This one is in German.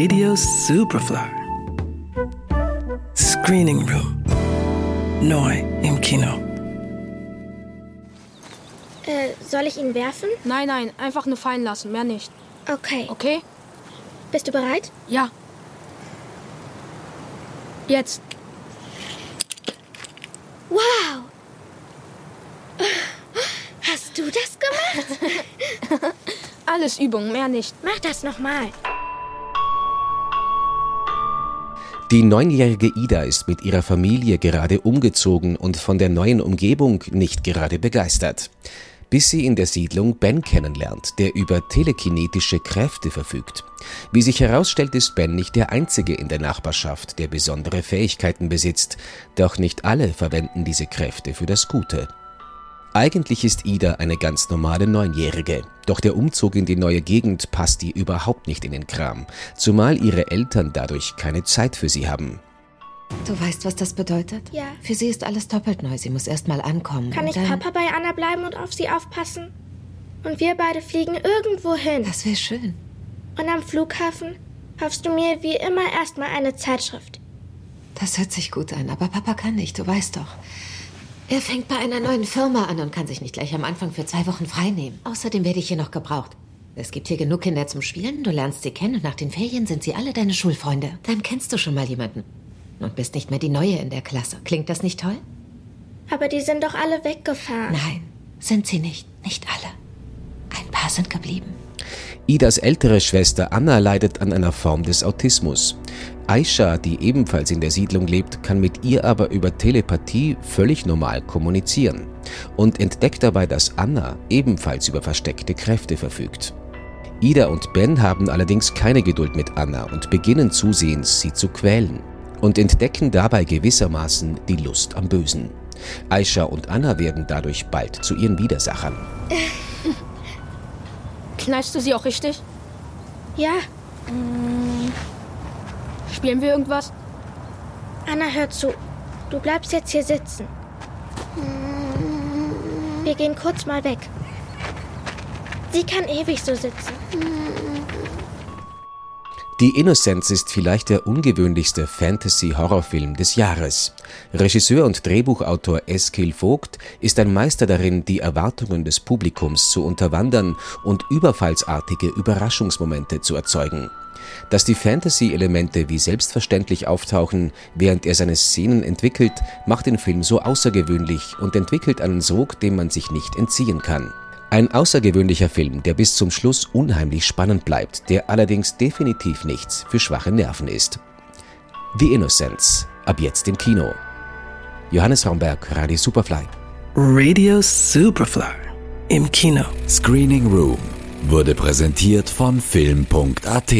Radio Superfly. Screening Room. Neu im Kino. Äh, soll ich ihn werfen? Nein, nein, einfach nur fallen lassen, mehr nicht. Okay. Okay? Bist du bereit? Ja. Jetzt. Wow! Hast du das gemacht? Alles Übung, mehr nicht. Mach das nochmal. Die neunjährige Ida ist mit ihrer Familie gerade umgezogen und von der neuen Umgebung nicht gerade begeistert. Bis sie in der Siedlung Ben kennenlernt, der über telekinetische Kräfte verfügt. Wie sich herausstellt, ist Ben nicht der Einzige in der Nachbarschaft, der besondere Fähigkeiten besitzt, doch nicht alle verwenden diese Kräfte für das Gute. Eigentlich ist Ida eine ganz normale Neunjährige, doch der Umzug in die neue Gegend passt ihr überhaupt nicht in den Kram, zumal ihre Eltern dadurch keine Zeit für sie haben. Du weißt, was das bedeutet? Ja. Für sie ist alles doppelt neu. Sie muss erst mal ankommen. Kann ich dann... Papa bei Anna bleiben und auf sie aufpassen? Und wir beide fliegen irgendwo hin. Das wäre schön. Und am Flughafen kaufst du mir wie immer erstmal eine Zeitschrift. Das hört sich gut an, aber Papa kann nicht, du weißt doch. Er fängt bei einer neuen Firma an und kann sich nicht gleich am Anfang für zwei Wochen frei nehmen. Außerdem werde ich hier noch gebraucht. Es gibt hier genug Kinder zum Spielen, du lernst sie kennen und nach den Ferien sind sie alle deine Schulfreunde. Dann kennst du schon mal jemanden. Und bist nicht mehr die Neue in der Klasse. Klingt das nicht toll? Aber die sind doch alle weggefahren. Nein, sind sie nicht. Nicht alle. Ein paar sind geblieben. Idas ältere Schwester Anna leidet an einer Form des Autismus. Aisha, die ebenfalls in der Siedlung lebt, kann mit ihr aber über Telepathie völlig normal kommunizieren und entdeckt dabei, dass Anna ebenfalls über versteckte Kräfte verfügt. Ida und Ben haben allerdings keine Geduld mit Anna und beginnen zusehends, sie zu quälen und entdecken dabei gewissermaßen die Lust am Bösen. Aisha und Anna werden dadurch bald zu ihren Widersachern. Knallst du sie auch richtig? Ja, Spielen wir irgendwas? Anna, hör zu. Du bleibst jetzt hier sitzen. Wir gehen kurz mal weg. Sie kann ewig so sitzen. Die Innocence ist vielleicht der ungewöhnlichste Fantasy-Horrorfilm des Jahres. Regisseur und Drehbuchautor Eskil Vogt ist ein Meister darin, die Erwartungen des Publikums zu unterwandern und überfallsartige Überraschungsmomente zu erzeugen. Dass die Fantasy-Elemente wie selbstverständlich auftauchen, während er seine Szenen entwickelt, macht den Film so außergewöhnlich und entwickelt einen Sog, dem man sich nicht entziehen kann. Ein außergewöhnlicher Film, der bis zum Schluss unheimlich spannend bleibt, der allerdings definitiv nichts für schwache Nerven ist. The Innocence, ab jetzt im Kino. Johannes Raumberg, Radio Superfly. Radio Superfly. Im Kino. Screening Room wurde präsentiert von Film.at.